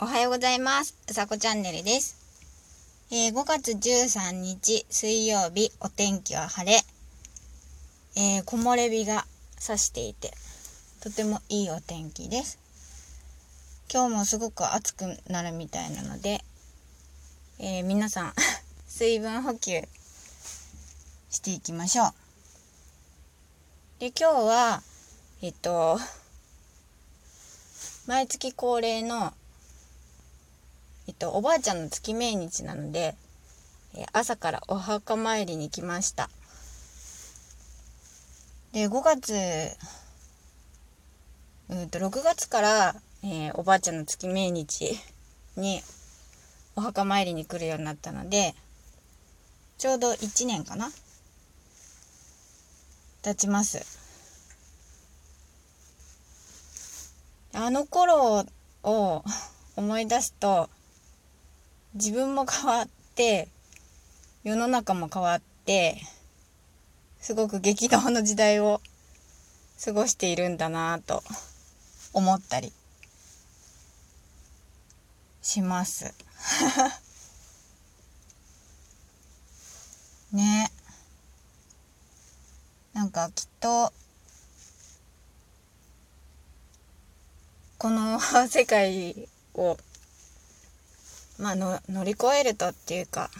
おはようございます。うさこチャンネルです。えー5月13日水曜日、お天気は晴れ。えー木漏れ日が差していて、とてもいいお天気です。今日もすごく暑くなるみたいなので、えー皆さん、水分補給していきましょう。で、今日は、えっと、毎月恒例のっと、おばあちゃんの月命日なので、朝からお墓参りに来ました。で、5月、うんと、6月から、えーおばあちゃんの月命日にお墓参りに来るようになったので、ちょうど1年かな経ちます。あの頃を思い出すと、自分も変わって世の中も変わってすごく激動の時代を過ごしているんだなぁと思ったりします。ね。なんかきっとこの世界をまあの乗り越えるとっていうか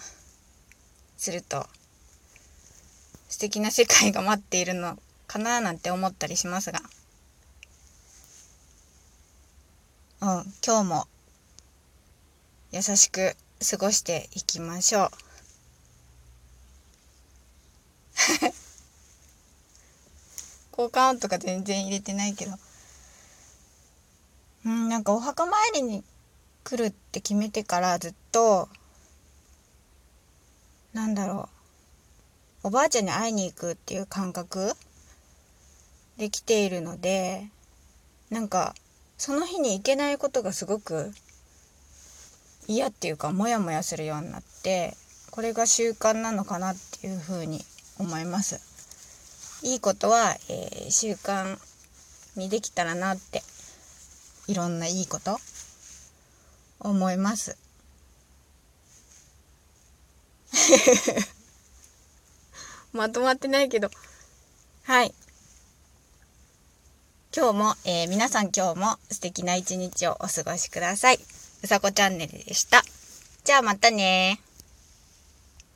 すると素敵な世界が待っているのかななんて思ったりしますが。うん今日も優しく過ごしていきましょう。交換音とか全然入れてないけど。うんなんかお墓参りに来るって決めてからずっとなんだろうおばあちゃんに会いに行くっていう感覚で来ているのでなんかその日に行けないことがすごく嫌っていうかモヤモヤするようになってこれが習慣なのかなっていうふうに思います。いいことは、えー習慣にできたらなっていろんないいこと思います。まとまってないけど。はい。今日も、えー皆さん今日も素敵な一日をお過ごしください。うさこチャンネルでした。じゃあまたねー。